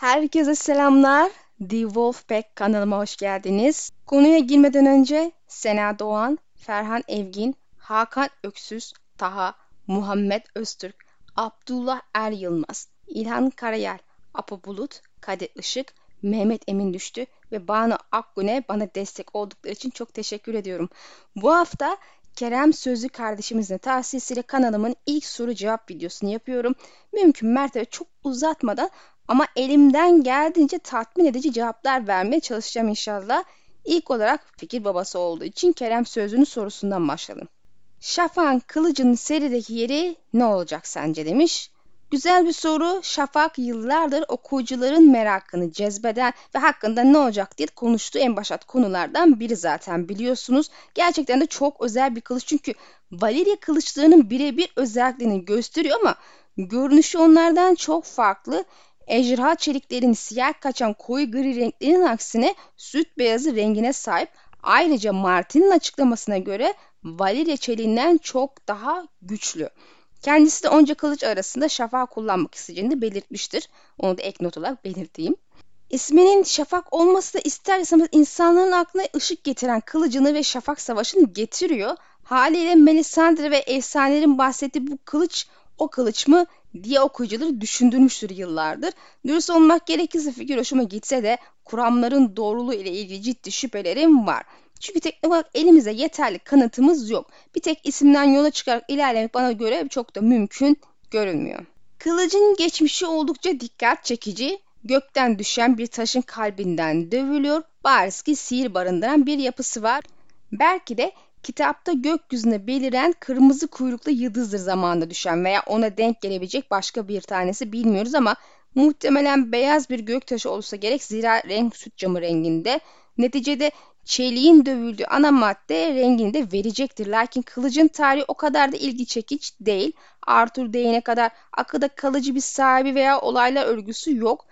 Herkese selamlar. The Wolfpack kanalıma hoş geldiniz. Konuya girmeden önce Sena Doğan, Ferhan Evgin, Hakan Öksüz, Taha, Muhammed Öztürk, Abdullah Er Yılmaz, İlhan Karayel, Apo Bulut, Kadir Işık, Mehmet Emin Düştü ve Banu Akgün'e bana destek oldukları için çok teşekkür ediyorum. Bu hafta Kerem Sözlü kardeşimizin tavsiyesiyle kanalımın ilk soru cevap videosunu yapıyorum. Mümkün mertebe çok uzatmadan ama elimden geldiğince tatmin edici cevaplar vermeye çalışacağım inşallah. İlk olarak fikir babası olduğu için Kerem Sözlü'nün sorusundan başlayalım. Şafak'ın kılıcının serideki yeri ne olacak sence demiş. Güzel bir soru. Şafak yıllardır okuyucuların merakını cezbeden ve hakkında ne olacak diye konuştuğu en başat konulardan biri zaten biliyorsunuz. Gerçekten de çok özel bir kılıç çünkü Valeria kılıçlarının birebir özelliklerini gösteriyor ama görünüşü onlardan çok farklı. Ejderha çeliklerin siyah kaçan koyu gri renklerinin aksine süt beyazı rengine sahip. Ayrıca Martin'in açıklamasına göre Valeria çeliğinden çok daha güçlü. Kendisi de onca kılıç arasında şafak kullanmak isteyeceğini belirtmiştir. Onu da ek not olarak belirteyim. İsminin şafak olması da ister istemez insanların aklına ışık getiren kılıcını ve şafak savaşını getiriyor. Haliyle Melisandre ve efsanelerin bahsettiği bu kılıç o kılıç mı diye okuyucuları düşündürmüştür yıllardır. Dürüst olmak gerekirse fikir hoşuma gitse de kuramların doğruluğu ile ilgili ciddi şüphelerim var. Çünkü teknik olarak elimizde yeterli kanıtımız yok. Bir tek isimden yola çıkarak ilerlemek bana göre çok da mümkün görünmüyor. Kılıcın geçmişi oldukça dikkat çekici. Gökten düşen bir taşın kalbinden dövülüyor. Bariz ki sihir barındıran bir yapısı var. Belki de kitapta gökyüzüne beliren kırmızı kuyruklu yıldızdır zamanında düşen veya ona denk gelebilecek başka bir tanesi bilmiyoruz ama muhtemelen beyaz bir göktaşı olursa gerek zira renk süt camı renginde. Neticede çeliğin dövüldüğü ana madde rengini de verecektir. Lakin kılıcın tarihi o kadar da ilgi çekici değil. Arthur değine kadar akıda kalıcı bir sahibi veya olaylar örgüsü yok.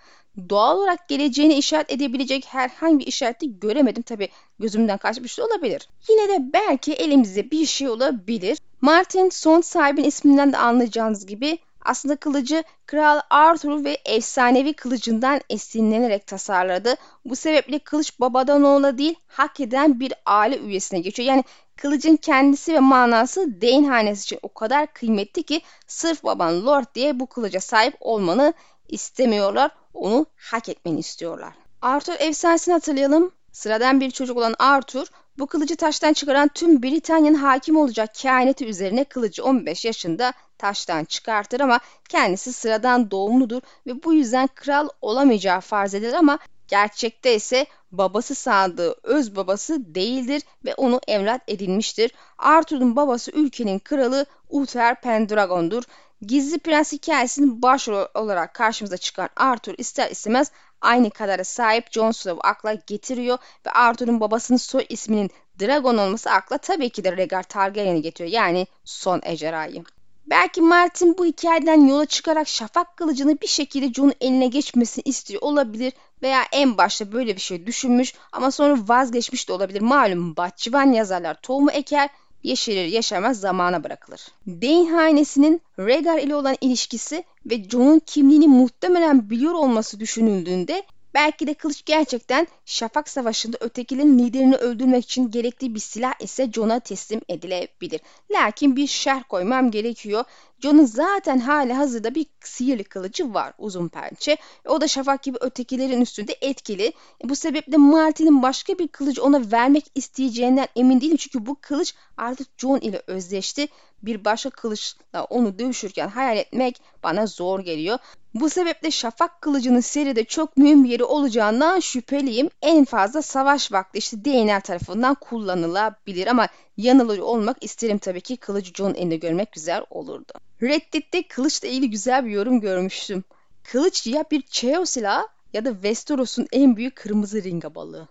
Doğal olarak geleceğini işaret edebilecek herhangi bir işareti göremedim. Tabi gözümden kaçmış da olabilir. Yine de belki elimizde bir şey olabilir. Martin son sahibin isminden de anlayacağınız gibi aslında kılıcı Kral Arthur ve efsanevi kılıcından esinlenerek tasarladı. Bu sebeple kılıç babadan oğula değil hak eden bir aile üyesine geçiyor. Yani kılıcın kendisi ve manası Dane hanesi için o kadar kıymetli ki sırf baban Lord diye bu kılıca sahip olmanı istemiyorlar. Onu hak etmeni istiyorlar. Arthur efsanesini hatırlayalım. Sıradan bir çocuk olan Arthur bu kılıcı taştan çıkaran tüm Britanya'nın hakim olacak kehaneti üzerine kılıcı 15 yaşında taştan çıkartır ama kendisi sıradan doğumludur ve bu yüzden kral olamayacağı farz edilir ama gerçekte ise babası sandığı öz babası değildir ve onu evlat edinmiştir. Arthur'un babası ülkenin kralı Uther Pendragon'dur. Gizli Prens hikayesinin başrol olarak karşımıza çıkan Arthur ister istemez aynı kadara sahip Jon Snow'u akla getiriyor ve Arthur'un babasının soy isminin Dragon olması akla tabii ki de Rhaegar Targaryen'i getiriyor. Yani son ejderhayı. Belki Martin bu hikayeden yola çıkarak şafak kılıcını bir şekilde Jon'un eline geçmesini istiyor olabilir veya en başta böyle bir şey düşünmüş ama sonra vazgeçmiş de olabilir. Malum bahçıvan yazarlar tohumu eker yeşerir yaşamaz zamana bırakılır. Dane hanesinin Rhaegar ile olan ilişkisi ve Jon'un kimliğini muhtemelen biliyor olması düşünüldüğünde belki de kılıç gerçekten Şafak Savaşı'nda ötekilerin liderini öldürmek için gerekli bir silah ise Jon'a teslim edilebilir. Lakin bir şerh koymam gerekiyor. Jon'un zaten hali hazırda bir sihirli kılıcı var uzun pençe. O da Şafak gibi ötekilerin üstünde etkili. Bu sebeple Martin'in başka bir kılıcı ona vermek isteyeceğinden emin değilim. Çünkü bu kılıç artık Jon ile özleşti. Bir başka kılıçla onu dövüşürken hayal etmek bana zor geliyor. Bu sebeple şafak kılıcının seride çok mühim bir yeri olacağından şüpheliyim. En fazla savaş vakti işte DNR tarafından kullanılabilir ama yanılıyor olmak isterim tabii ki kılıcı John elinde görmek güzel olurdu. Reddit'te kılıçla ilgili güzel bir yorum görmüştüm. Kılıç ya bir Cheo silahı ya da Westeros'un en büyük kırmızı ringa balığı.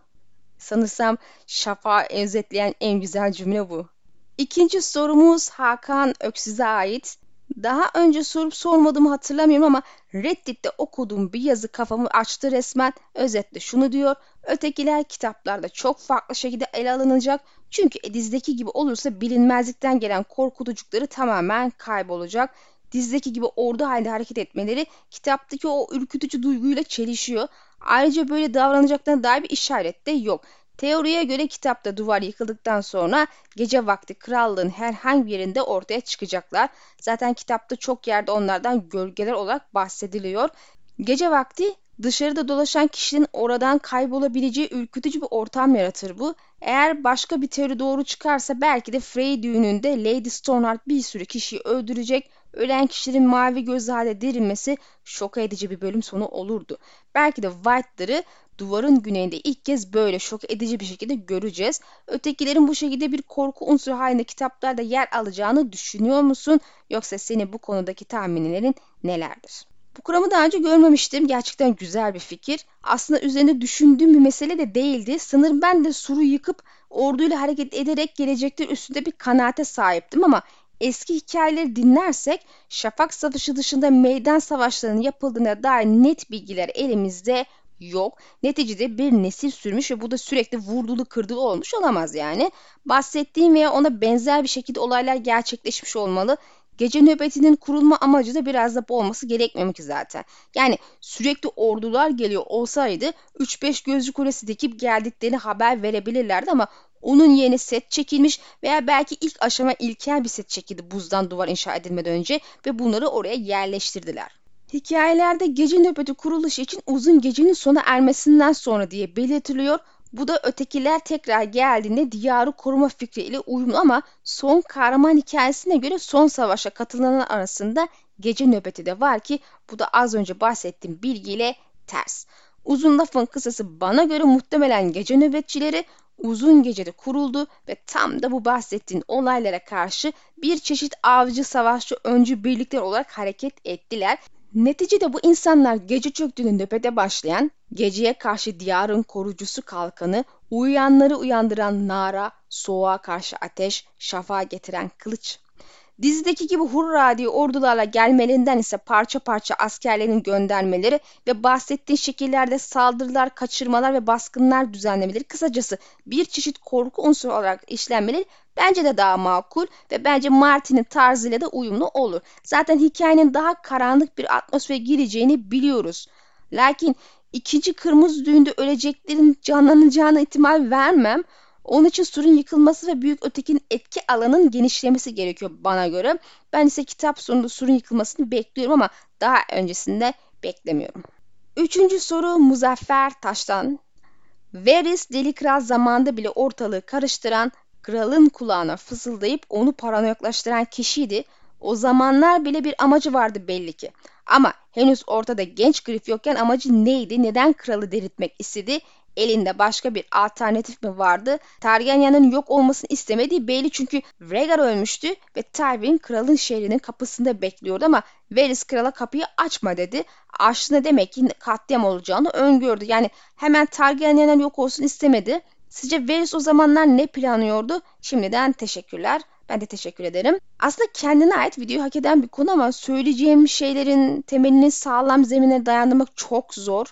Sanırsam şafağı özetleyen en güzel cümle bu. İkinci sorumuz Hakan Öksüz'e ait. Daha önce sorup sormadığımı hatırlamıyorum ama Reddit'te okuduğum bir yazı kafamı açtı resmen. Özetle şunu diyor. Ötekiler kitaplarda çok farklı şekilde ele alınacak. Çünkü dizdeki gibi olursa bilinmezlikten gelen korkutucukları tamamen kaybolacak. dizideki gibi ordu halinde hareket etmeleri kitaptaki o ürkütücü duyguyla çelişiyor. Ayrıca böyle davranacaklarına dair bir işaret de yok. Teoriye göre kitapta duvar yıkıldıktan sonra gece vakti krallığın herhangi bir yerinde ortaya çıkacaklar. Zaten kitapta çok yerde onlardan gölgeler olarak bahsediliyor. Gece vakti dışarıda dolaşan kişinin oradan kaybolabileceği ürkütücü bir ortam yaratır bu. Eğer başka bir teori doğru çıkarsa belki de Frey düğününde Lady Stoneheart bir sürü kişiyi öldürecek ölen kişilerin mavi gözlü halde dirilmesi şok edici bir bölüm sonu olurdu. Belki de White'ları duvarın güneyinde ilk kez böyle şok edici bir şekilde göreceğiz. Ötekilerin bu şekilde bir korku unsuru halinde kitaplarda yer alacağını düşünüyor musun? Yoksa senin bu konudaki tahminlerin nelerdir? Bu kuramı daha önce görmemiştim. Gerçekten güzel bir fikir. Aslında üzerinde düşündüğüm bir mesele de değildi. Sanırım ben de suru yıkıp orduyla hareket ederek gelecektir üstünde bir kanaate sahiptim ama eski hikayeleri dinlersek Şafak Savaşı dışında meydan savaşlarının yapıldığına dair net bilgiler elimizde yok. Neticede bir nesil sürmüş ve bu da sürekli vurdulu kırdılı olmuş olamaz yani. Bahsettiğim veya ona benzer bir şekilde olaylar gerçekleşmiş olmalı. Gece nöbetinin kurulma amacı da biraz da bu olması gerekmiyor ki zaten. Yani sürekli ordular geliyor olsaydı 3-5 gözcü kulesi dikip geldiklerini haber verebilirlerdi ama onun yerine set çekilmiş veya belki ilk aşama ilkel bir set çekildi buzdan duvar inşa edilmeden önce ve bunları oraya yerleştirdiler. Hikayelerde gece nöbeti kuruluşu için uzun gecenin sona ermesinden sonra diye belirtiliyor. Bu da ötekiler tekrar geldiğinde diyarı koruma fikriyle uyumlu ama son kahraman hikayesine göre son savaşa katılanlar arasında gece nöbeti de var ki bu da az önce bahsettiğim bilgiyle ters. Uzun lafın kısası bana göre muhtemelen gece nöbetçileri uzun gecede kuruldu ve tam da bu bahsettiğin olaylara karşı bir çeşit avcı savaşçı öncü birlikler olarak hareket ettiler. Neticede bu insanlar gece çöktüğünde nöbete başlayan, geceye karşı diyarın korucusu kalkanı, uyuyanları uyandıran nara, soğuğa karşı ateş, şafağa getiren kılıç. Dizideki gibi hurra diye ordularla gelmelerinden ise parça parça askerlerin göndermeleri ve bahsettiğin şekillerde saldırılar, kaçırmalar ve baskınlar düzenlemeleri kısacası bir çeşit korku unsuru olarak işlenmeleri bence de daha makul ve bence Martin'in tarzıyla da uyumlu olur. Zaten hikayenin daha karanlık bir atmosfere gireceğini biliyoruz. Lakin ikinci kırmızı düğünde öleceklerin canlanacağına ihtimal vermem. Onun için surun yıkılması ve büyük ötekinin etki alanının genişlemesi gerekiyor bana göre. Ben ise kitap sonunda surun yıkılmasını bekliyorum ama daha öncesinde beklemiyorum. Üçüncü soru Muzaffer Taş'tan. Varys Deli Kral zamanda bile ortalığı karıştıran, kralın kulağına fısıldayıp onu paranoyaklaştıran kişiydi. O zamanlar bile bir amacı vardı belli ki. Ama henüz ortada genç Griff yokken amacı neydi? Neden kralı deritmek istedi? Elinde başka bir alternatif mi vardı? Targaryen'in yok olmasını istemediği belli çünkü Rhaegar ölmüştü ve Tywin kralın şehrinin kapısında bekliyordu ama Varys krala kapıyı açma dedi. Açtığında demek ki katliam olacağını öngördü. Yani hemen Targaryen'in yok olsun istemedi. Sizce Varys o zamanlar ne planlıyordu? Şimdiden teşekkürler. Ben de teşekkür ederim. Aslında kendine ait videoyu hak eden bir konu ama söyleyeceğim şeylerin temelini sağlam zemine dayandırmak çok zor.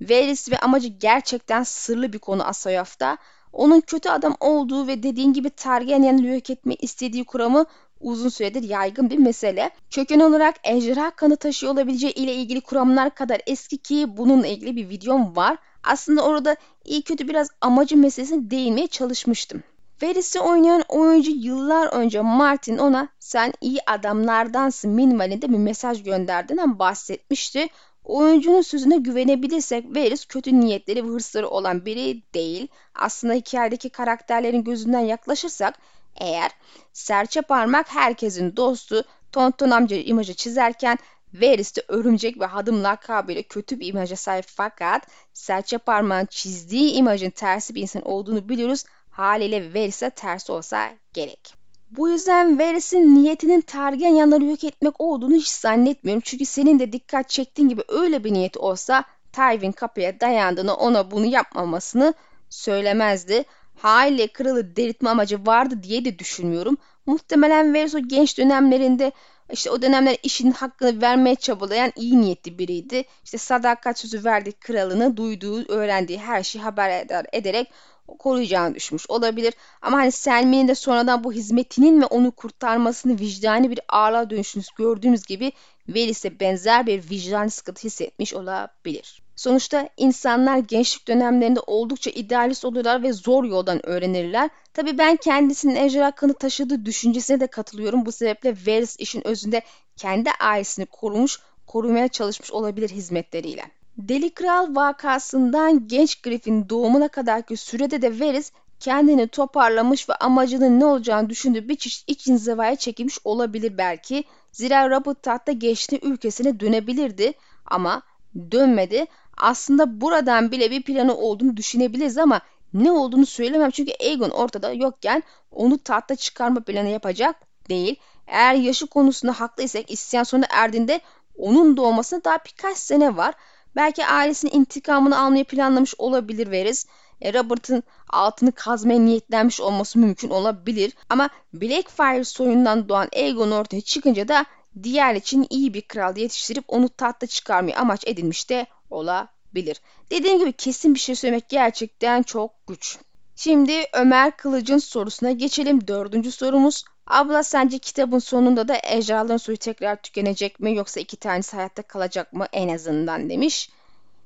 Varys ve amacı gerçekten sırlı bir konu Asayaf'ta. Onun kötü adam olduğu ve dediğin gibi Targaryen'i yok etme istediği kuramı uzun süredir yaygın bir mesele. Köken olarak ejderha kanı taşıyor olabileceği ile ilgili kuramlar kadar eski ki bununla ilgili bir videom var. Aslında orada iyi kötü biraz amacı meselesine değinmeye çalışmıştım. Varys'i oynayan oyuncu yıllar önce Martin ona sen iyi adamlardansın minvalinde bir mesaj gönderdiğinden bahsetmişti. Oyuncunun sözüne güvenebilirsek Varys kötü niyetleri ve hırsları olan biri değil. Aslında hikayedeki karakterlerin gözünden yaklaşırsak eğer serçe parmak herkesin dostu Tonton amca imajı çizerken Varys de örümcek ve hadım lakabıyla kötü bir imaja sahip fakat serçe parmağın çizdiği imajın tersi bir insan olduğunu biliyoruz. Haliyle Varys'e ters olsa gerek. Bu yüzden Varys'in niyetinin Targaryenları yok etmek olduğunu hiç zannetmiyorum. Çünkü senin de dikkat çektiğin gibi öyle bir niyeti olsa Tywin kapıya dayandığını ona bunu yapmamasını söylemezdi. Haliyle kralı deritme amacı vardı diye de düşünmüyorum. Muhtemelen Varys o genç dönemlerinde İşte o dönemler işin hakkını vermeye çabalayan iyi niyetli biriydi. İşte sadakat sözü verdiği kralını duyduğu, öğrendiği her şeyi haber eder, ederek koruyacağını düşmüş olabilir. Ama hani Selmi'nin de sonradan bu hizmetinin ve onu kurtarmasını vicdani bir ağırlığa dönüşünü gördüğümüz gibi Velis'e benzer bir vicdan sıkıntı hissetmiş olabilir. Sonuçta insanlar gençlik dönemlerinde oldukça idealist olurlar ve zor yoldan öğrenirler. Tabii ben kendisinin ejderha kanı taşıdığı düşüncesine de katılıyorum. Bu sebeple Varys işin özünde kendi ailesini korumuş, korumaya çalışmış olabilir hizmetleriyle. Deli Kral vakasından genç Griffin doğumuna kadarki sürede de Varys kendini toparlamış ve amacının ne olacağını düşündüğü bir çeşit iç inzivaya çekilmiş olabilir belki. Zira Robert tahta geçti ülkesine dönebilirdi ama dönmedi. Aslında buradan bile bir planı olduğunu düşünebiliriz ama ne olduğunu söylemem çünkü Aegon ortada yokken onu tahta çıkarma planı yapacak değil. Eğer yaşı konusunda haklıysak isyan sona erdiğinde onun doğmasına daha birkaç sene var. Belki ailesinin intikamını almayı planlamış olabilir Varys. E, Robert'ın altını kazmaya niyetlenmiş olması mümkün olabilir. Ama Blackfire soyundan doğan Aegon ortaya çıkınca da diğer için iyi bir kral yetiştirip onu tahta çıkarmayı amaç edinmiş de olabilir. Dediğim gibi kesin bir şey söylemek gerçekten çok güç. Şimdi Ömer Kılıç'ın sorusuna geçelim. Dördüncü sorumuz. Abla sence kitabın sonunda da ejderhaların suyu tekrar tükenecek mi yoksa iki tanesi hayatta kalacak mı en azından demiş.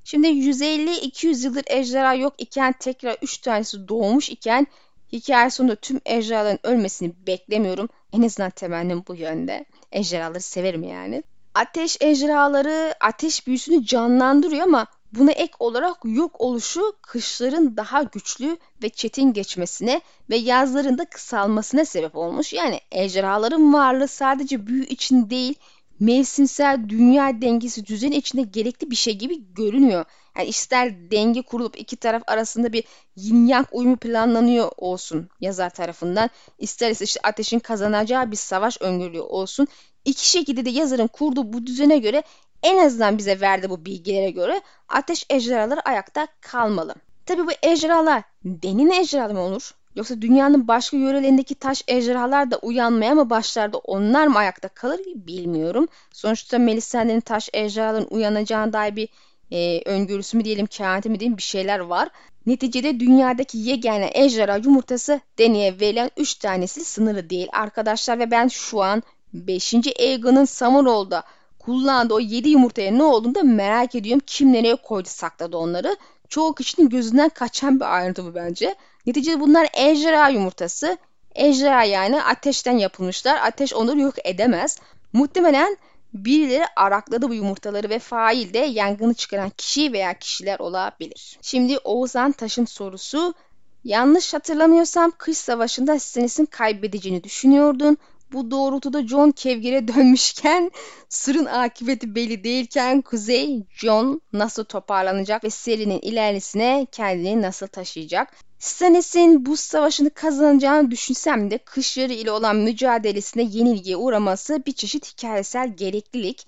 Şimdi 150-200 yıldır ejderha yok iken tekrar 3 tanesi doğmuş iken hikaye sonunda tüm ejderhaların ölmesini beklemiyorum. En azından temennim bu yönde. Ejderhaları severim yani. Ateş ejderhaları ateş büyüsünü canlandırıyor ama buna ek olarak yok oluşu kışların daha güçlü ve çetin geçmesine ve yazların da kısalmasına sebep olmuş. Yani ejderhaların varlığı sadece büyü için değil, mevsimsel dünya dengesi düzen içinde gerekli bir şey gibi görünüyor. Yani ister denge kurulup iki taraf arasında bir yin yang uyumu planlanıyor olsun yazar tarafından, ister ise işte ateşin kazanacağı bir savaş öngörülüyor olsun. İki şekilde de yazarın kurduğu bu düzene göre en azından bize verdiği bu bilgilere göre ateş ejderhaları ayakta kalmalı. Tabi bu ejderhalar denin ejderhaları mı olur? Yoksa dünyanın başka yörelerindeki taş ejderhalar da uyanmaya mı başlar da onlar mı ayakta kalır bilmiyorum. Sonuçta Melisandre'nin taş ejderhaların uyanacağına dair bir e, öngörüsü mü diyelim, kehaneti mi diyelim bir şeyler var. Neticede dünyadaki yegane ejderha yumurtası deneye verilen 3 tanesi sınırlı değil arkadaşlar ve ben şu an 5. Aegon'un Samurol'da kullandığı o 7 yumurtaya ne olduğunu da merak ediyorum. Kim nereye koydu sakladı onları. Çoğu kişinin gözünden kaçan bir ayrıntı bu bence. Neticede bunlar ejderha yumurtası. Ejderha yani ateşten yapılmışlar. Ateş onları yok edemez. Muhtemelen birileri arakladı bu yumurtaları ve fail de yangını çıkaran kişi veya kişiler olabilir. Şimdi Oğuzhan Taş'ın sorusu. Yanlış hatırlamıyorsam kış savaşında Stannis'in kaybedeceğini düşünüyordun. Bu doğrultuda John kevgire dönmüşken sırın akıbeti belli değilken Kuzey John nasıl toparlanacak ve serinin ilerlesine kendini nasıl taşıyacak? Stannis'in bu savaşını kazanacağını düşünsem de kışları ile olan mücadelesinde yenilgiye uğraması bir çeşit hikayesel gereklilik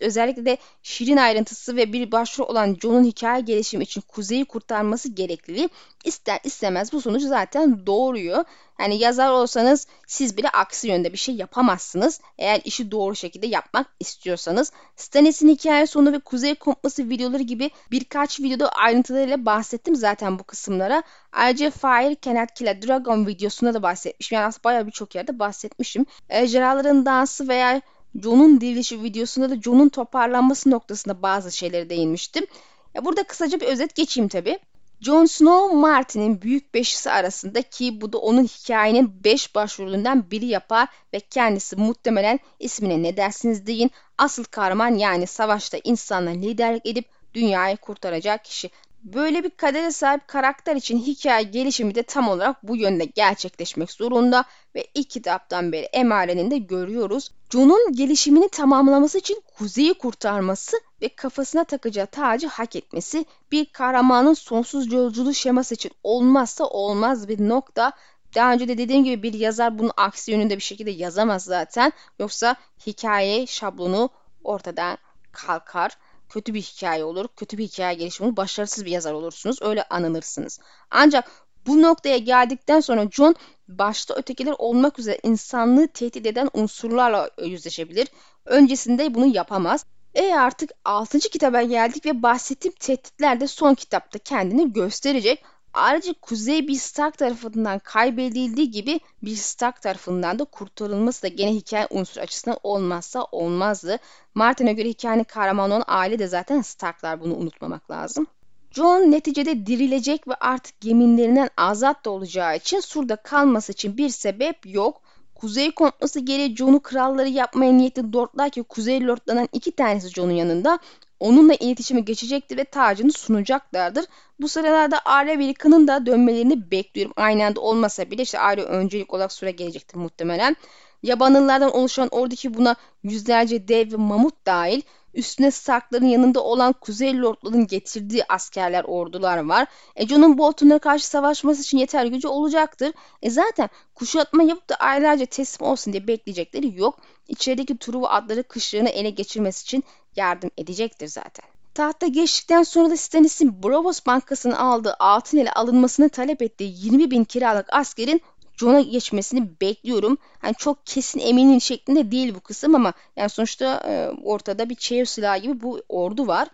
özellikle de şirin ayrıntısı ve bir başrol olan John'un hikaye gelişimi için Kuzey'i kurtarması gerekliliği ister istemez bu sonucu zaten doğuruyor. Yani yazar olsanız siz bile aksi yönde bir şey yapamazsınız. Eğer işi doğru şekilde yapmak istiyorsanız. Stannis'in hikaye sonu ve Kuzey Kompası videoları gibi birkaç videoda ayrıntılarıyla bahsettim zaten bu kısımlara. Ayrıca Fire Cannot Kill a Dragon videosunda da bahsetmişim. Yani aslında bayağı birçok yerde bahsetmişim. Ejderhaların dansı veya John'un dirilişi videosunda da John'un toparlanması noktasında bazı şeyleri değinmiştim. Ya burada kısaca bir özet geçeyim tabi. Jon Snow Martin'in büyük beşisi arasında ki bu da onun hikayenin beş başrolünden biri yapar ve kendisi muhtemelen ismine ne dersiniz deyin asıl kahraman yani savaşta insanla liderlik edip dünyayı kurtaracak kişi. Böyle bir kadere sahip karakter için hikaye gelişimi de tam olarak bu yönde gerçekleşmek zorunda ve ilk kitaptan beri emarenin de görüyoruz. Jon'un gelişimini tamamlaması için Kuzey'i kurtarması ve kafasına takacağı tacı hak etmesi bir kahramanın sonsuz yolculuğu şeması için olmazsa olmaz bir nokta. Daha önce de dediğim gibi bir yazar bunu aksi yönünde bir şekilde yazamaz zaten. Yoksa hikaye şablonu ortadan kalkar kötü bir hikaye olur. Kötü bir hikaye gelişimi. Başarısız bir yazar olursunuz. Öyle anılırsınız. Ancak Bu noktaya geldikten sonra John başta ötekiler olmak üzere insanlığı tehdit eden unsurlarla yüzleşebilir. Öncesinde bunu yapamaz. E artık 6. kitaba geldik ve bahsettiğim tehditler de son kitapta kendini gösterecek. Ayrıca Kuzey bir Stark tarafından kaybedildiği gibi bir Stark tarafından da kurtarılması da gene hikaye unsur açısından olmazsa olmazdı. Martin'e göre hikayenin kahramanı olan aile de zaten Starklar bunu unutmamak lazım. John neticede dirilecek ve artık yeminlerinden azat da olacağı için surda kalması için bir sebep yok. Kuzey komplosu gereği John'u kralları yapmaya niyetli lordlar ki Kuzey lordlarından iki tanesi John'un yanında onunla iletişime geçecektir ve tacını sunacaklardır. Bu sıralarda Arya ve Rickon'un da dönmelerini bekliyorum. Aynı anda olmasa bile işte Arya öncelik olarak süre gelecektir muhtemelen. Yabanıllardan oluşan oradaki buna yüzlerce dev ve mamut dahil üstüne Stark'ların yanında olan Kuzey Lordların getirdiği askerler, ordular var. E Jon'un Bolton'lara karşı savaşması için yeterli gücü olacaktır. E zaten kuşatma yapıp da aylarca teslim olsun diye bekleyecekleri yok. İçerideki Truva adları kışlarını ele geçirmesi için yardım edecektir zaten. Tahta geçtikten sonra da Stannis'in Bravos Bankası'nın aldığı altın ile alınmasını talep ettiği 20 bin kiralık askerin John'a geçmesini bekliyorum. Hani çok kesin eminim şeklinde değil bu kısım ama yani sonuçta e, ortada bir çev silahı gibi bu ordu var.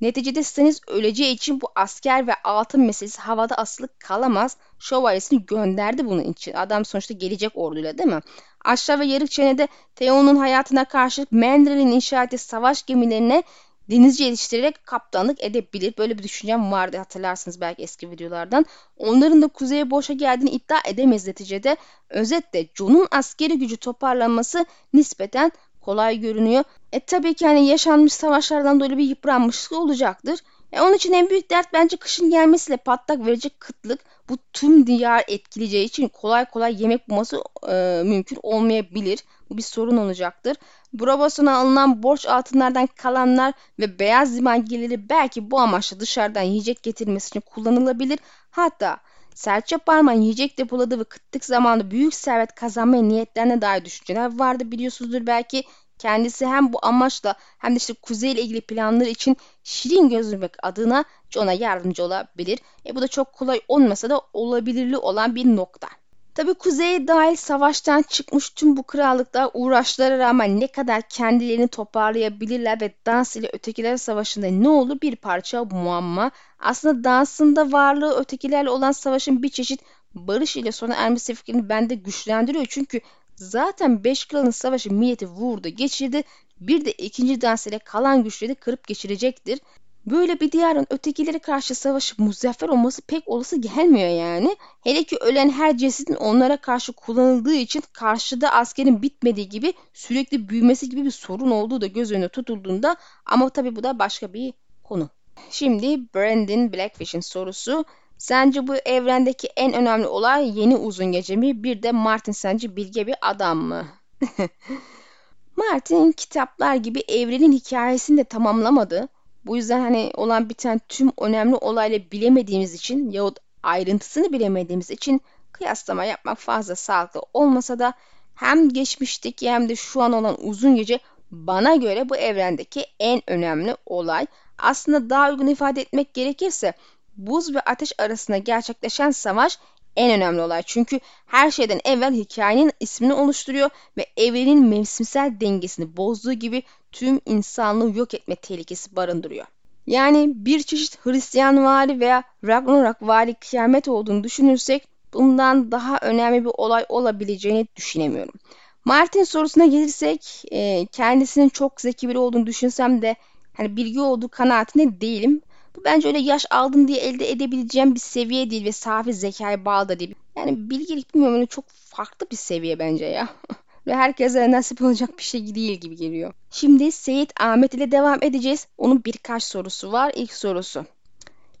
Neticede Stannis öleceği için bu asker ve altın meselesi havada asılık kalamaz. Şövalyesini gönderdi bunun için. Adam sonuçta gelecek orduyla değil mi? Aşağı ve yarık çenede Theon'un hayatına karşılık Mandarin'in inşa ettiği savaş gemilerine denizci yetiştirerek kaptanlık edebilir. Böyle bir düşüncem vardı hatırlarsınız belki eski videolardan. Onların da kuzeye boşa geldiğini iddia edemeyiz neticede. Özetle Jon'un askeri gücü toparlanması nispeten kolay görünüyor. E tabii ki hani yaşanmış savaşlardan dolayı bir yıpranmışlık olacaktır. E onun için en büyük dert bence kışın gelmesiyle patlak verecek kıtlık. Bu tüm diyar etkileyeceği için kolay kolay yemek bulması e, mümkün olmayabilir. Bu bir sorun olacaktır. Bravos'una alınan borç altınlardan kalanlar ve beyaz liman geliri belki bu amaçla dışarıdan yiyecek getirilmesi için kullanılabilir. Hatta serçe parmağın yiyecek depoladığı ve kıtlık zamanında büyük servet kazanmaya niyetlerine dair düşünceler vardı biliyorsunuzdur belki. Kendisi hem bu amaçla hem de işte kuzey ile ilgili planları için şirin gözükmek adına John'a yardımcı olabilir. E bu da çok kolay olmasa da olabilirli olan bir nokta. Tabi kuzeye dahil savaştan çıkmış tüm bu krallıklar uğraşlara rağmen ne kadar kendilerini toparlayabilirler ve dans ile ötekiler savaşında ne olur bir parça muamma. Aslında dansın da varlığı ötekilerle olan savaşın bir çeşit barış ile sona ermesi fikrini bende güçlendiriyor. Çünkü zaten beş kralın savaşı milleti vurdu geçirdi. Bir de ikinci dans ile kalan güçleri kırıp geçirecektir. Böyle bir diyarın ötekilere karşı savaşıp muzaffer olması pek olası gelmiyor yani. Hele ki ölen her cesedin onlara karşı kullanıldığı için karşıda askerin bitmediği gibi sürekli büyümesi gibi bir sorun olduğu da göz önüne tutulduğunda ama tabii bu da başka bir konu. Şimdi Brandon Blackfish'in sorusu. Sence bu evrendeki en önemli olay yeni uzun gece mi? Bir de Martin sence bilge bir adam mı? Martin kitaplar gibi evrenin hikayesini de tamamlamadı bu yüzden hani olan biten tüm önemli olayları bilemediğimiz için yahut ayrıntısını bilemediğimiz için kıyaslama yapmak fazla sağlıklı olmasa da hem geçmişteki hem de şu an olan uzun gece bana göre bu evrendeki en önemli olay. Aslında daha uygun ifade etmek gerekirse buz ve ateş arasında gerçekleşen savaş en önemli olay. Çünkü her şeyden evvel hikayenin ismini oluşturuyor ve evrenin mevsimsel dengesini bozduğu gibi tüm insanlığı yok etme tehlikesi barındırıyor. Yani bir çeşit Hristiyan vari veya Ragnarok vari kıyamet olduğunu düşünürsek bundan daha önemli bir olay olabileceğini düşünemiyorum. Martin sorusuna gelirsek e, kendisinin çok zeki biri olduğunu düşünsem de hani bilgi olduğu kanaatinde değilim. Bence öyle yaş aldın diye elde edebileceğim bir seviye değil ve safi zekaya bağlı da değil. Yani bilgilik bilmiyorum öyle çok farklı bir seviye bence ya. ve herkese nasip olacak bir şey değil gibi geliyor. Şimdi Seyit Ahmet ile devam edeceğiz. Onun birkaç sorusu var. İlk sorusu.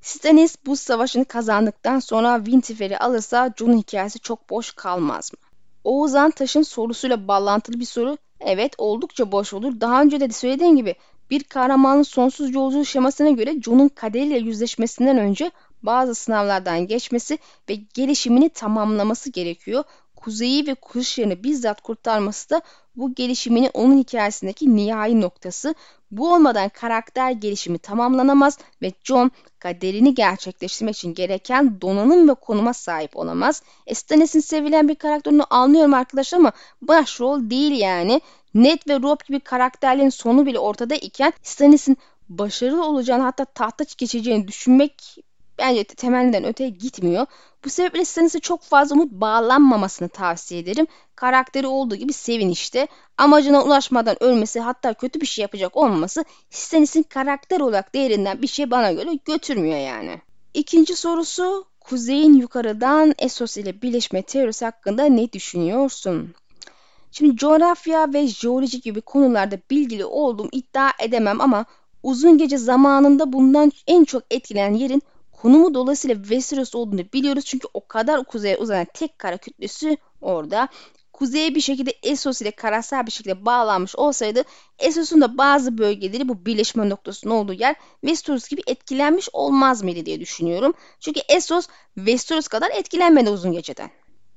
Stannis bu savaşını kazandıktan sonra Winterfell'i alırsa Jon'un hikayesi çok boş kalmaz mı? Oğuzhan Taş'ın sorusuyla bağlantılı bir soru. Evet oldukça boş olur. Daha önce de söylediğim gibi bir kahramanın sonsuz yolculuğu şemasına göre Jon'un kaderiyle yüzleşmesinden önce bazı sınavlardan geçmesi ve gelişimini tamamlaması gerekiyor. Kuzeyi ve kuşlarını bizzat kurtarması da bu gelişiminin onun hikayesindeki nihai noktası. Bu olmadan karakter gelişimi tamamlanamaz ve John kaderini gerçekleştirmek için gereken donanım ve konuma sahip olamaz. Stannis'in sevilen bir karakterini anlıyorum arkadaşlar ama başrol değil yani. Ned ve Rob gibi karakterlerin sonu bile ortada iken Stannis'in başarılı olacağını hatta tahta geçeceğini düşünmek bence temelinden öteye gitmiyor. Bu sebeple Stannis'e çok fazla umut bağlanmamasını tavsiye ederim. Karakteri olduğu gibi sevin işte. Amacına ulaşmadan ölmesi hatta kötü bir şey yapacak olmaması Stannis'in karakter olarak değerinden bir şey bana göre götürmüyor yani. İkinci sorusu Kuzey'in yukarıdan Essos ile birleşme teorisi hakkında ne düşünüyorsun? Şimdi coğrafya ve jeoloji gibi konularda bilgili olduğum iddia edemem ama uzun gece zamanında bundan en çok etkilenen yerin konumu dolayısıyla Westeros olduğunu biliyoruz. Çünkü o kadar kuzeye uzanan tek kara kütlesi orada. Kuzeye bir şekilde Essos ile karasal bir şekilde bağlanmış olsaydı Essos'un da bazı bölgeleri bu birleşme noktasının olduğu yer Westeros gibi etkilenmiş olmaz mıydı diye düşünüyorum. Çünkü Essos Westeros kadar etkilenmedi uzun geceden.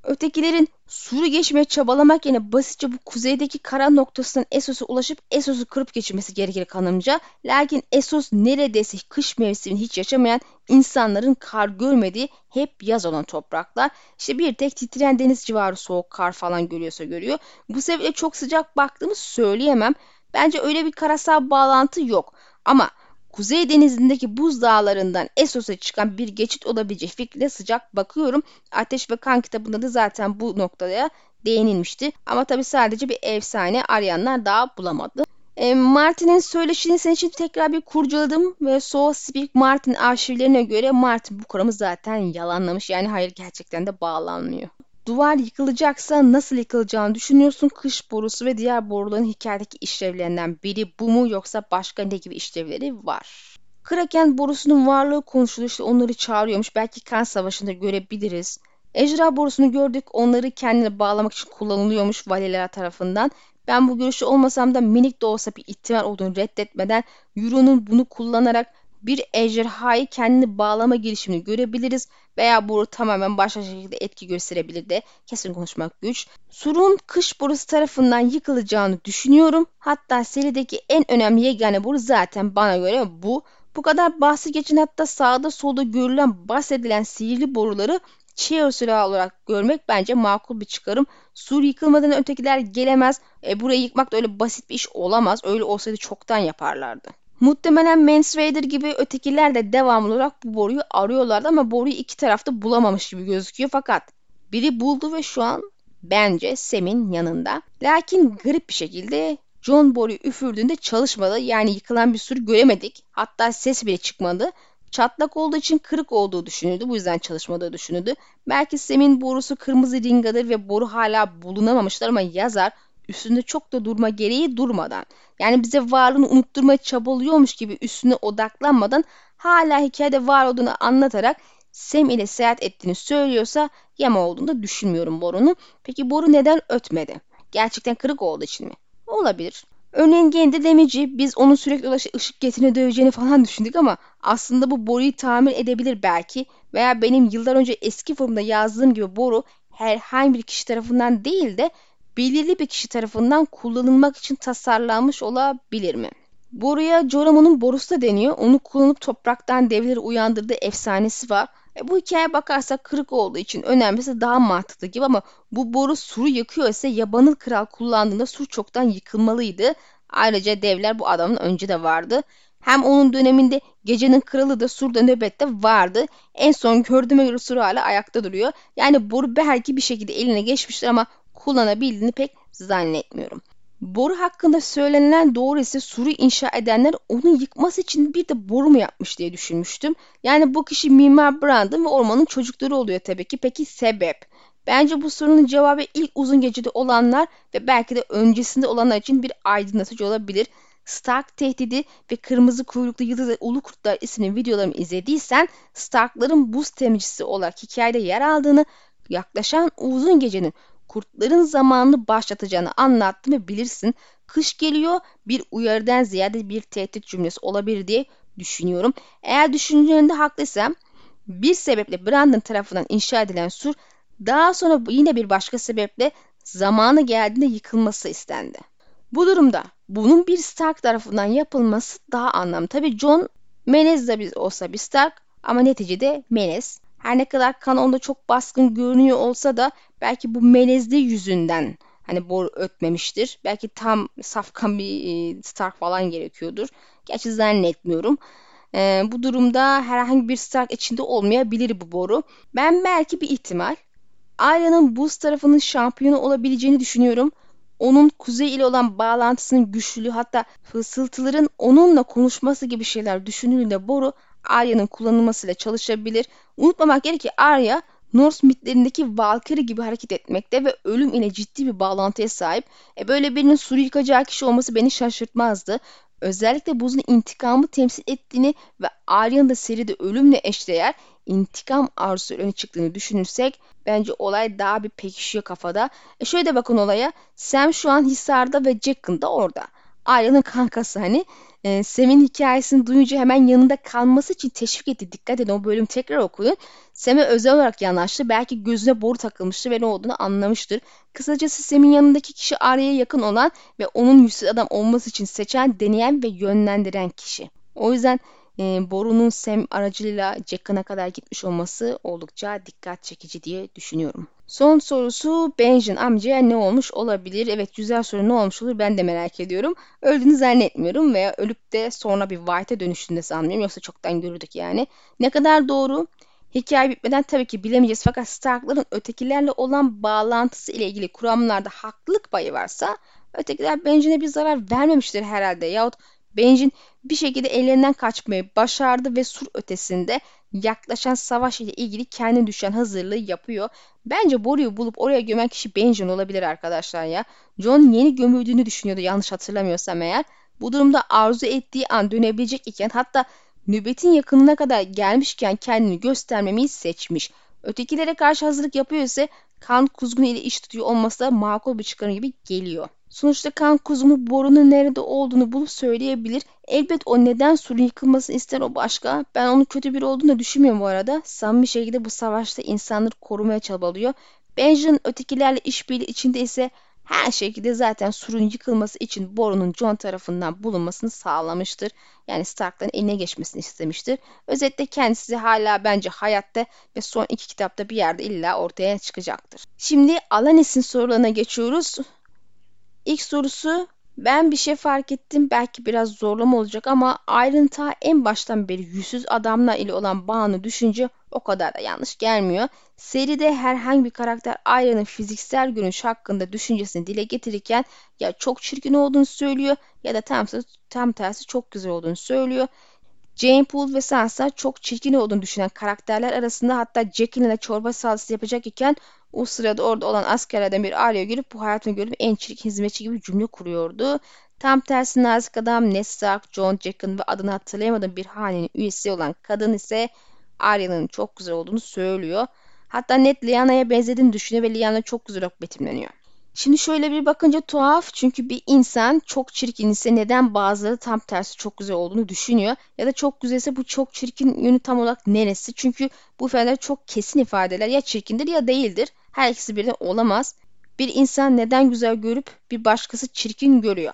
Ötekilerin suru geçmeye çabalamak yerine basitçe bu kuzeydeki kara noktasından Essos'a ulaşıp Essos'u kırıp geçirmesi gerekir kanımca. Lakin Essos neredeyse kış mevsimini hiç yaşamayan insanların kar görmediği hep yaz olan topraklar. İşte bir tek titreyen deniz civarı soğuk kar falan görüyorsa görüyor. Bu sebeple çok sıcak baktığımı söyleyemem. Bence öyle bir karasal bağlantı yok. Ama Kuzey Denizi'ndeki buz dağlarından Essos'a çıkan bir geçit olabilecek fikriyle sıcak bakıyorum. Ateş ve Kan kitabında da zaten bu noktaya değinilmişti. Ama tabi sadece bir efsane arayanlar daha bulamadı. E, Martin'in söyleşini senin için tekrar bir kurcaladım ve So Speak Martin arşivlerine göre Martin bu kuramı zaten yalanlamış. Yani hayır gerçekten de bağlanmıyor. Duvar yıkılacaksa nasıl yıkılacağını düşünüyorsun? Kış borusu ve diğer boruların hikayedeki işlevlerinden biri bu mu yoksa başka ne gibi işlevleri var? Kraken borusunun varlığı konuşuluyor işte onları çağırıyormuş. Belki kan savaşında görebiliriz. Ejra borusunu gördük. Onları kendine bağlamak için kullanılıyormuş valiler tarafından. Ben bu görüşü olmasam da minik de olsa bir ihtimal olduğunu reddetmeden Euro'nun bunu kullanarak bir ejderhayı kendini bağlama girişimini görebiliriz veya boru tamamen başka şekilde etki gösterebilir de kesin konuşmak güç. Surun kış borusu tarafından yıkılacağını düşünüyorum. Hatta serideki en önemli yegane boru zaten bana göre bu. Bu kadar bahsi geçen hatta sağda solda görülen bahsedilen sihirli boruları Cheer silahı olarak görmek bence makul bir çıkarım. Sur yıkılmadan ötekiler gelemez. E, burayı yıkmak da öyle basit bir iş olamaz. Öyle olsaydı çoktan yaparlardı. Muhtemelen Mance Raider gibi ötekiler de devamlı olarak bu boruyu arıyorlardı ama boruyu iki tarafta bulamamış gibi gözüküyor. Fakat biri buldu ve şu an bence Sam'in yanında. Lakin garip bir şekilde John boruyu üfürdüğünde çalışmadı. Yani yıkılan bir sürü göremedik. Hatta ses bile çıkmadı. Çatlak olduğu için kırık olduğu düşünüldü. Bu yüzden çalışmadığı düşünüldü. Belki Sam'in borusu kırmızı ringadır ve boru hala bulunamamışlar ama yazar üstünde çok da durma gereği durmadan yani bize varlığını unutturmaya çabalıyormuş gibi üstüne odaklanmadan hala hikayede var olduğunu anlatarak Sam ile seyahat ettiğini söylüyorsa yama olduğunu da düşünmüyorum Boru'nun. Peki Boru neden ötmedi? Gerçekten kırık olduğu için mi? Olabilir. Örneğin Gende Demici biz onun sürekli ulaşıp ışık getirine döveceğini falan düşündük ama aslında bu Boru'yu tamir edebilir belki veya benim yıllar önce eski forumda yazdığım gibi Boru herhangi bir kişi tarafından değil de belirli bir kişi tarafından kullanılmak için tasarlanmış olabilir mi? Boruya Joramo'nun borusu da deniyor. Onu kullanıp topraktan devleri uyandırdığı efsanesi var. E, bu hikaye bakarsak kırık olduğu için önemlisi daha mantıklı gibi ama bu boru suru yakıyor ise yabanıl kral kullandığında sur çoktan yıkılmalıydı. Ayrıca devler bu adamın önce de vardı. Hem onun döneminde gecenin kralı da surda nöbette vardı. En son gördüğüme göre sur hala ayakta duruyor. Yani boru belki bir şekilde eline geçmiştir ama kullanabildiğini pek zannetmiyorum. Boru hakkında söylenen doğru ise Sur'u inşa edenler onu yıkması için bir de boru mu yapmış diye düşünmüştüm. Yani bu kişi Mimar Brandon ve ormanın çocukları oluyor tabii ki. Peki sebep? Bence bu sorunun cevabı ilk uzun gecede olanlar ve belki de öncesinde olanlar için bir aydınlatıcı olabilir. Stark tehdidi ve kırmızı kuyruklu yıldız ve ulu kurtlar isimli videolarımı izlediysen Stark'ların buz temsilcisi olarak hikayede yer aldığını yaklaşan uzun gecenin kurtların zamanını başlatacağını anlattım ve bilirsin kış geliyor bir uyarıdan ziyade bir tehdit cümlesi olabilir diye düşünüyorum. Eğer düşüncelerinde haklıysam bir sebeple Brandon tarafından inşa edilen sur daha sonra yine bir başka sebeple zamanı geldiğinde yıkılması istendi. Bu durumda bunun bir Stark tarafından yapılması daha anlamlı. Tabii John Menez de olsa bir Stark ama neticede Menez. Her ne kadar kan onda çok baskın görünüyor olsa da belki bu melezliği yüzünden hani boru ötmemiştir. Belki tam safkan bir Stark falan gerekiyordur. Gerçi zannetmiyorum. Ee, bu durumda herhangi bir Stark içinde olmayabilir bu boru. Ben belki bir ihtimal Arya'nın buz tarafının şampiyonu olabileceğini düşünüyorum. Onun kuzey ile olan bağlantısının güçlülüğü hatta fısıltıların onunla konuşması gibi şeyler düşünüldüğünde boru Arya'nın kullanılmasıyla çalışabilir. Unutmamak gerek ki Arya Norse mitlerindeki Valkyrie gibi hareket etmekte ve ölüm ile ciddi bir bağlantıya sahip. E böyle birinin suru yıkacağı kişi olması beni şaşırtmazdı. Özellikle buzun intikamı temsil ettiğini ve Arya'nın da seride ölümle eşdeğer intikam arzusu öne çıktığını düşünürsek bence olay daha bir pekişiyor kafada. E şöyle de bakın olaya. Sam şu an Hisar'da ve Jackson da orada. Arya'nın kankası hani. E, Sam'in hikayesini duyunca hemen yanında kalması için teşvik etti. Dikkat edin o bölümü tekrar okuyun. Sam'e özel olarak yanaştı. Belki gözüne boru takılmıştı ve ne olduğunu anlamıştır. Kısacası Sam'in yanındaki kişi Arya'ya yakın olan ve onun yüzsüz adam olması için seçen, deneyen ve yönlendiren kişi. O yüzden e, borunun Sam aracılığıyla Jack'ına kadar gitmiş olması oldukça dikkat çekici diye düşünüyorum. Son sorusu Benjin amcaya ne olmuş olabilir? Evet güzel soru ne olmuş olur ben de merak ediyorum. Öldüğünü zannetmiyorum veya ölüp de sonra bir White'a dönüştüğünde sanmıyorum. Yoksa çoktan görürdük yani. Ne kadar doğru? Hikaye bitmeden tabii ki bilemeyeceğiz fakat Stark'ların ötekilerle olan bağlantısı ile ilgili kuramlarda haklılık payı varsa ötekiler Benjin'e bir zarar vermemiştir herhalde yahut Benjin bir şekilde ellerinden kaçmayı başardı ve sur ötesinde yaklaşan savaş ile ilgili kendi düşen hazırlığı yapıyor. Bence Boru'yu bulup oraya gömen kişi Benjen olabilir arkadaşlar ya. John yeni gömüldüğünü düşünüyordu yanlış hatırlamıyorsam eğer. Bu durumda arzu ettiği an dönebilecek iken hatta nöbetin yakınına kadar gelmişken kendini göstermemeyi seçmiş. Ötekilere karşı hazırlık yapıyor ise kan kuzgunu ile iş tutuyor olması da makul bir çıkarım gibi geliyor. Sonuçta kan kuzumu borunun nerede olduğunu bulup söyleyebilir. Elbet o neden surun yıkılmasını ister o başka. Ben onun kötü biri olduğunu düşünmüyorum bu arada. Samimi şekilde bu savaşta insanları korumaya çabalıyor. Benjamin ötekilerle işbirliği içinde ise her şekilde zaten surun yıkılması için borunun John tarafından bulunmasını sağlamıştır. Yani Stark'ların eline geçmesini istemiştir. Özetle kendisi hala bence hayatta ve son iki kitapta bir yerde illa ortaya çıkacaktır. Şimdi Alanis'in sorularına geçiyoruz. İlk sorusu ben bir şey fark ettim belki biraz zorlama olacak ama ayrıntı en baştan beri yüzsüz adamlar ile olan bağını düşünce o kadar da yanlış gelmiyor. Seride herhangi bir karakter Arya'nın fiziksel görünüş hakkında düşüncesini dile getirirken ya çok çirkin olduğunu söylüyor ya da tam, tam tersi çok güzel olduğunu söylüyor. Jane Poole ve Sansa çok çirkin olduğunu düşünen karakterler arasında hatta Jackie ile çorba salçası yapacak iken o sırada orada olan askerlerden biri Arya'ya girip bu hayatını görüp en çirkin hizmetçi gibi cümle kuruyordu. Tam tersi nazik adam Ned Stark, John Jackson ve adını hatırlayamadığım bir hanenin üyesi olan kadın ise Arya'nın çok güzel olduğunu söylüyor. Hatta Ned Lyana'ya benzediğini düşünüyor ve Lyanna çok güzel betimleniyor. Şimdi şöyle bir bakınca tuhaf çünkü bir insan çok çirkin ise neden bazıları tam tersi çok güzel olduğunu düşünüyor ya da çok güzelse bu çok çirkin yönü tam olarak neresi? Çünkü bu ifadeler çok kesin ifadeler ya çirkindir ya değildir. Her ikisi birden olamaz. Bir insan neden güzel görüp bir başkası çirkin görüyor.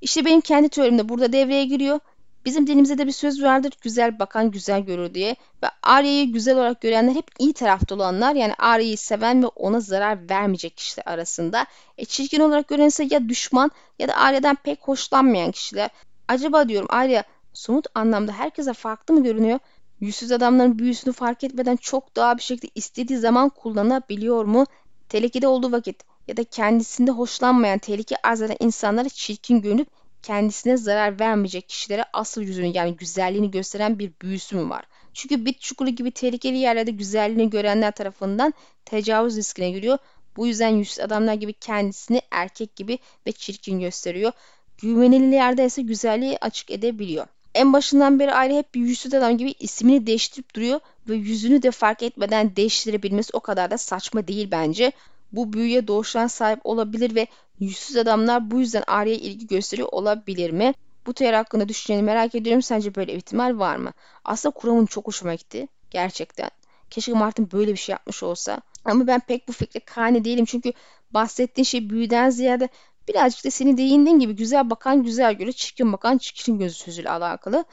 İşte benim kendi teorim de burada devreye giriyor. Bizim dilimizde de bir söz vardır. Güzel bakan güzel görür diye. Ve Arya'yı güzel olarak görenler hep iyi tarafta olanlar. Yani Arya'yı seven ve ona zarar vermeyecek kişiler arasında. E, çirkin olarak gören ise ya düşman ya da Arya'dan pek hoşlanmayan kişiler. Acaba diyorum Arya somut anlamda herkese farklı mı görünüyor? Yüzsüz adamların büyüsünü fark etmeden çok daha bir şekilde istediği zaman kullanabiliyor mu? Tehlikede olduğu vakit ya da kendisinde hoşlanmayan tehlike arz eden insanlara çirkin görünüp kendisine zarar vermeyecek kişilere asıl yüzünü yani güzelliğini gösteren bir büyüsü mü var? Çünkü bit çukuru gibi tehlikeli yerlerde güzelliğini görenler tarafından tecavüz riskine giriyor. Bu yüzden yüzsüz adamlar gibi kendisini erkek gibi ve çirkin gösteriyor. Güvenilir yerde ise güzelliği açık edebiliyor. En başından beri aile hep bir yüzsüz adam gibi ismini değiştirip duruyor ve yüzünü de fark etmeden değiştirebilmesi o kadar da saçma değil bence. Bu büyüye doğuştan sahip olabilir ve yüzsüz adamlar bu yüzden Arya'ya ilgi gösteriyor olabilir mi? Bu teori hakkında düşünceni merak ediyorum. Sence böyle bir ihtimal var mı? Aslında kuramın çok hoşuma gitti. Gerçekten. Keşke Martin böyle bir şey yapmış olsa. Ama ben pek bu fikre kane değilim. Çünkü bahsettiğin şey büyüden ziyade birazcık da senin değindiğin gibi güzel bakan güzel görür, çirkin bakan çirkin gözü sözüyle alakalı.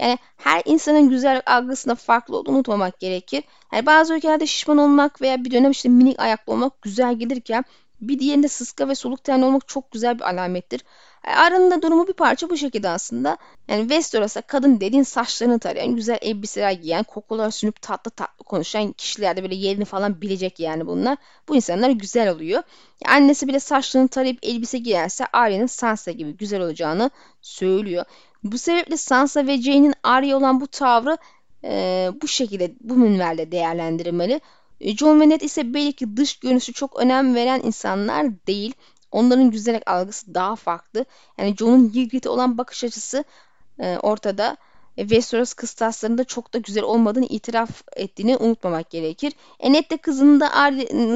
Yani her insanın güzel algısında farklı olduğunu unutmamak gerekir. Yani bazı ülkelerde şişman olmak veya bir dönem işte minik ayaklı olmak güzel gelirken bir diğerinde sıska ve soluk tenli olmak çok güzel bir alamettir. Arında durumu bir parça bu şekilde aslında. Yani Westeros'a kadın dediğin saçlarını tarayan, güzel elbiseler giyen, kokular sünüp tatlı tatlı konuşan kişilerde böyle yerini falan bilecek yani bunlar. Bu insanlar güzel oluyor. Yani annesi bile saçlarını tarayıp elbise giyerse Arya'nın Sansa gibi güzel olacağını söylüyor. Bu sebeple Sansa ve Jaine'in Arya olan bu tavrı e, bu şekilde bu minvalde değerlendirilmeli. E, John ve Ned ise belki dış görünüşü çok önem veren insanlar değil. Onların güzellik algısı daha farklı. Yani John'un Ygritte'e olan bakış açısı e, ortada. E, Westeros kıstaslarında çok da güzel olmadığını itiraf ettiğini unutmamak gerekir. E Ned de kızını da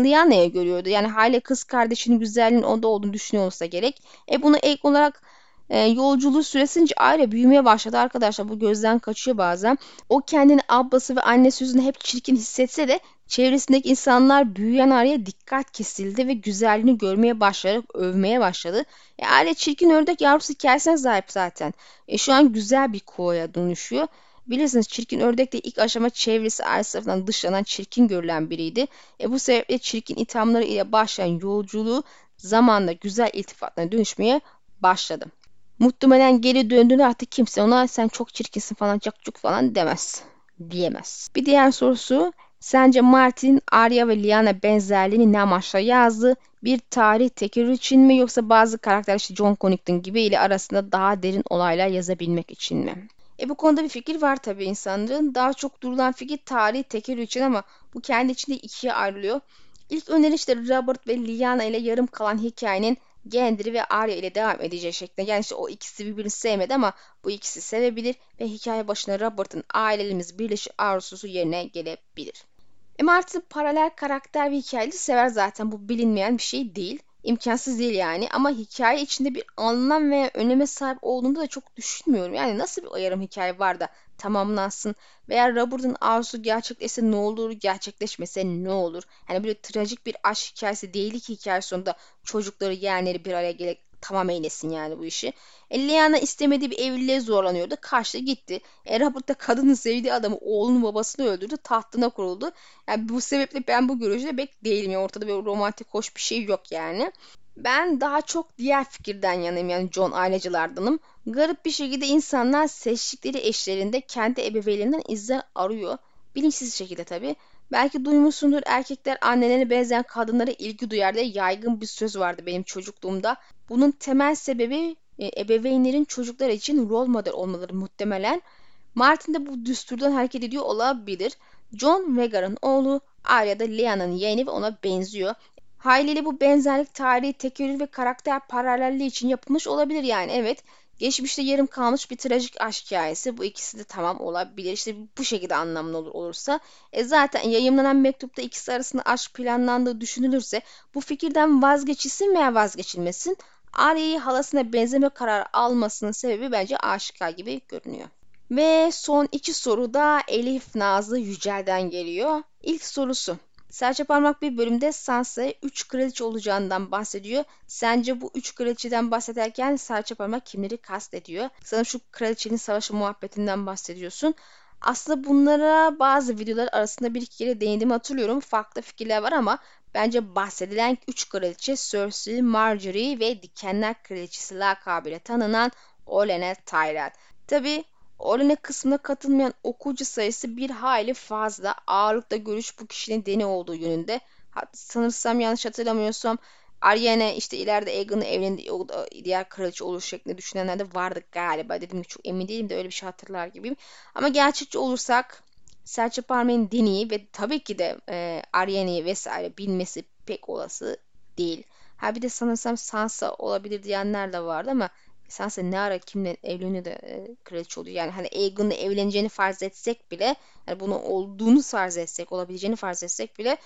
Lyana'ya görüyordu. Yani hala kız kardeşinin güzelliğinin onda olduğunu düşünüyor olsa gerek. E bunu ek olarak e, yolculuğu süresince aile büyümeye başladı arkadaşlar. Bu gözden kaçıyor bazen. O kendini ablası ve annesi yüzünden hep çirkin hissetse de çevresindeki insanlar büyüyen araya dikkat kesildi ve güzelliğini görmeye başlayarak övmeye başladı. E, aile çirkin ördek yavrusu hikayesine sahip zaten. E, şu an güzel bir kovaya dönüşüyor. Bilirsiniz çirkin ördek de ilk aşama çevresi ailesi tarafından dışlanan çirkin görülen biriydi. E, bu sebeple çirkin ithamları ile başlayan yolculuğu zamanla güzel iltifatına dönüşmeye başladı. Muhtemelen geri döndüğünde artık kimse ona sen çok çirkinsin falan cakcuk falan demez. Diyemez. Bir diğer sorusu sence Martin, Arya ve Lyanna benzerliğini ne amaçla yazdı? Bir tarih tekerrür için mi yoksa bazı karakterler işte John Connington gibi ile arasında daha derin olaylar yazabilmek için mi? E bu konuda bir fikir var tabii insanların. Daha çok durulan fikir tarih tekerrür için ama bu kendi içinde ikiye ayrılıyor. İlk öneri işte Robert ve Lyanna ile yarım kalan hikayenin Gendry ve Arya ile devam edecek şeklinde. Yani işte o ikisi birbirini sevmedi ama bu ikisi sevebilir ve hikaye başına Robert'ın ailelerimiz birleşik arzusu yerine gelebilir. E Martin paralel karakter ve hikayeleri sever zaten. Bu bilinmeyen bir şey değil. İmkansız değil yani ama hikaye içinde bir anlam ve öneme sahip olduğunu da çok düşünmüyorum. Yani nasıl bir yarım hikaye var da tamamlansın veya Robert'ın arzusu gerçekleşse ne olur, gerçekleşmese ne olur? Yani böyle trajik bir aşk hikayesi değil ki hikaye sonunda çocukları yeğenleri bir araya gelip tamam eylesin yani bu işi. E, Lyanna istemediği bir evliliğe zorlanıyordu. Kaçtı gitti. E, Robert da kadının sevdiği adamı oğlunun babasını öldürdü. Tahtına kuruldu. Yani bu sebeple ben bu görüşte pek değilim. Yani ortada bir romantik hoş bir şey yok yani. Ben daha çok diğer fikirden yanayım yani John ailecilerdanım. Garip bir şekilde insanlar seçtikleri eşlerinde kendi ebeveynlerinden izler arıyor. Bilinçsiz şekilde tabii. Belki duymuşsundur erkekler annelerine benzeyen kadınlara ilgi duyar diye yaygın bir söz vardı benim çocukluğumda. Bunun temel sebebi e, ebeveynlerin çocuklar için rol model olmaları muhtemelen. Martin de bu düsturdan hareket ediyor olabilir. John Rhaegar'ın oğlu Arya da Lyanna'nın yeğeni ve ona benziyor. Haliyle bu benzerlik tarihi tekerrür ve karakter paralelliği için yapılmış olabilir yani evet. Geçmişte yarım kalmış bir trajik aşk hikayesi. Bu ikisi de tamam olabilir. İşte bu şekilde anlamlı olur olursa. E zaten yayınlanan mektupta ikisi arasında aşk planlandığı düşünülürse bu fikirden vazgeçilsin veya vazgeçilmesin. Arya'yı halasına benzeme kararı almasının sebebi bence aşika gibi görünüyor. Ve son iki soru da Elif Nazlı Yücel'den geliyor. İlk sorusu. Serçe Parmak bir bölümde Sansa'ya 3 kraliçe olacağından bahsediyor. Sence bu 3 kraliçeden bahsederken Serçe Parmak kimleri kastediyor? Sana şu kraliçenin savaşı muhabbetinden bahsediyorsun. Aslında bunlara bazı videolar arasında bir iki kere değindiğimi hatırlıyorum. Farklı fikirler var ama bence bahsedilen 3 kraliçe Cersei, Marjorie ve Dikenler Kraliçesi lakabıyla tanınan Olenna Tyrell. Tabi Oranı kısmına katılmayan okuyucu sayısı bir hayli fazla. Ağırlıkta görüş bu kişinin deni olduğu yönünde. Sanırsam yanlış hatırlamıyorsam Ariane işte ileride Aegon'u evlendi diğer kraliçe olur şeklinde düşünenler de vardı galiba. Dediğim gibi çok emin değilim de öyle bir şey hatırlar gibiyim. Ama gerçekçi olursak Serçe Parmak'ın dini ve tabii ki de e, Ariane'yi vesaire bilmesi pek olası değil. Ha bir de sanırsam Sansa olabilir diyenler de vardı ama Sansa ne ara kimle evleniyor da e, kraliçe oluyor. Yani hani Aegon'la evleneceğini farz etsek bile yani bunu olduğunu farz etsek, olabileceğini farz etsek bile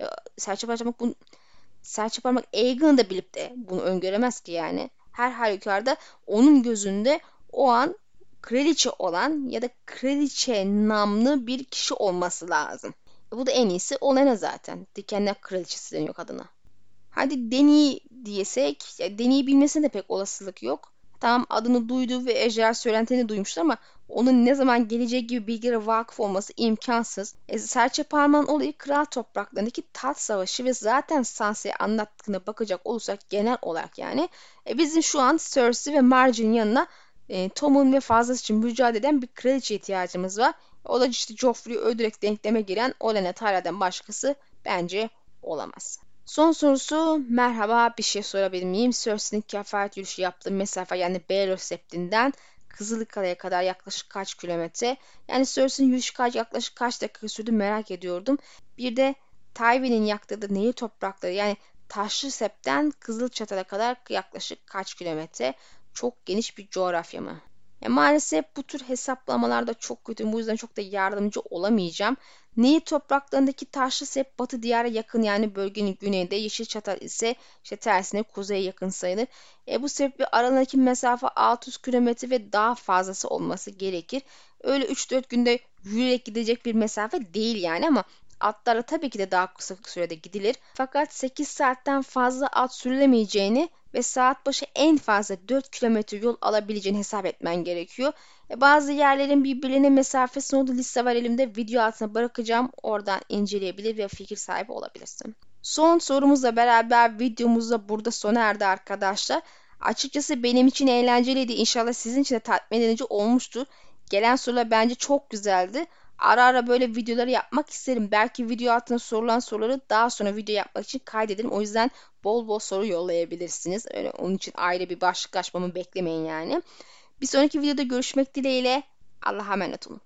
e, serçe parmak bunu serçe parmak Aegon'u da bilip de bunu öngöremez ki yani. Her halükarda onun gözünde o an kraliçe olan ya da kraliçe namlı bir kişi olması lazım. Bu da en iyisi Olena zaten. Dikenler kraliçesi deniyor kadına. Hadi Deni diyesek, ya Deni'yi bilmesine de pek olasılık yok. Tamam adını duydu ve ejder söylentilerini duymuştur ama onun ne zaman geleceği gibi bilgilere vakıf olması imkansız. E, serçe parmağın olayı kral topraklarındaki tat savaşı ve zaten Sansa'ya anlattığına bakacak olursak genel olarak yani e, bizim şu an Cersei ve Marjorie'nin yanına e, Tom'un ve fazlası için mücadele eden bir kraliçe ihtiyacımız var. O da işte Joffrey'i öldürerek denkleme giren Olenna Tyrell'den başkası bence olamaz. Son sorusu merhaba bir şey sorabilir miyim? Cersei'nin kefaret yürüyüşü yaptığı mesafe yani Baelor Septi'nden Kızılıkale'ye kadar yaklaşık kaç kilometre? Yani Cersei'nin yürüyüşü kaç, yaklaşık kaç dakika sürdü merak ediyordum. Bir de Tywin'in yaktığı nehir toprakları yani Taşlı Sep'ten Kızılçatal'a kadar yaklaşık kaç kilometre? Çok geniş bir coğrafya mı? Ya maalesef bu tür hesaplamalarda çok kötü. Bu yüzden çok da yardımcı olamayacağım. Nehir topraklarındaki taşlı sep batı diyara yakın yani bölgenin güneyinde yeşil çatal ise işte tersine kuzeye yakın sayılır. E bu sebeple aralarındaki mesafe 600 kilometre ve daha fazlası olması gerekir. Öyle 3-4 günde yürüyerek gidecek bir mesafe değil yani ama atlarla tabii ki de daha kısa sürede gidilir. Fakat 8 saatten fazla at sürülemeyeceğini ve saat başı en fazla 4 kilometre yol alabileceğini hesap etmen gerekiyor. E bazı yerlerin birbirine mesafesi olduğu liste var elimde. Video altına bırakacağım. Oradan inceleyebilir ve fikir sahibi olabilirsin. Son sorumuzla beraber videomuz da burada sona erdi arkadaşlar. Açıkçası benim için eğlenceliydi. İnşallah sizin için de tatmin edici olmuştur. Gelen sorular bence çok güzeldi. Ara ara böyle videoları yapmak isterim. Belki video altına sorulan soruları daha sonra video yapmak için kaydedelim. O yüzden bol bol soru yollayabilirsiniz. Öyle onun için ayrı bir başlık açmamı beklemeyin yani. Bir sonraki videoda görüşmek dileğiyle. Allah'a emanet olun.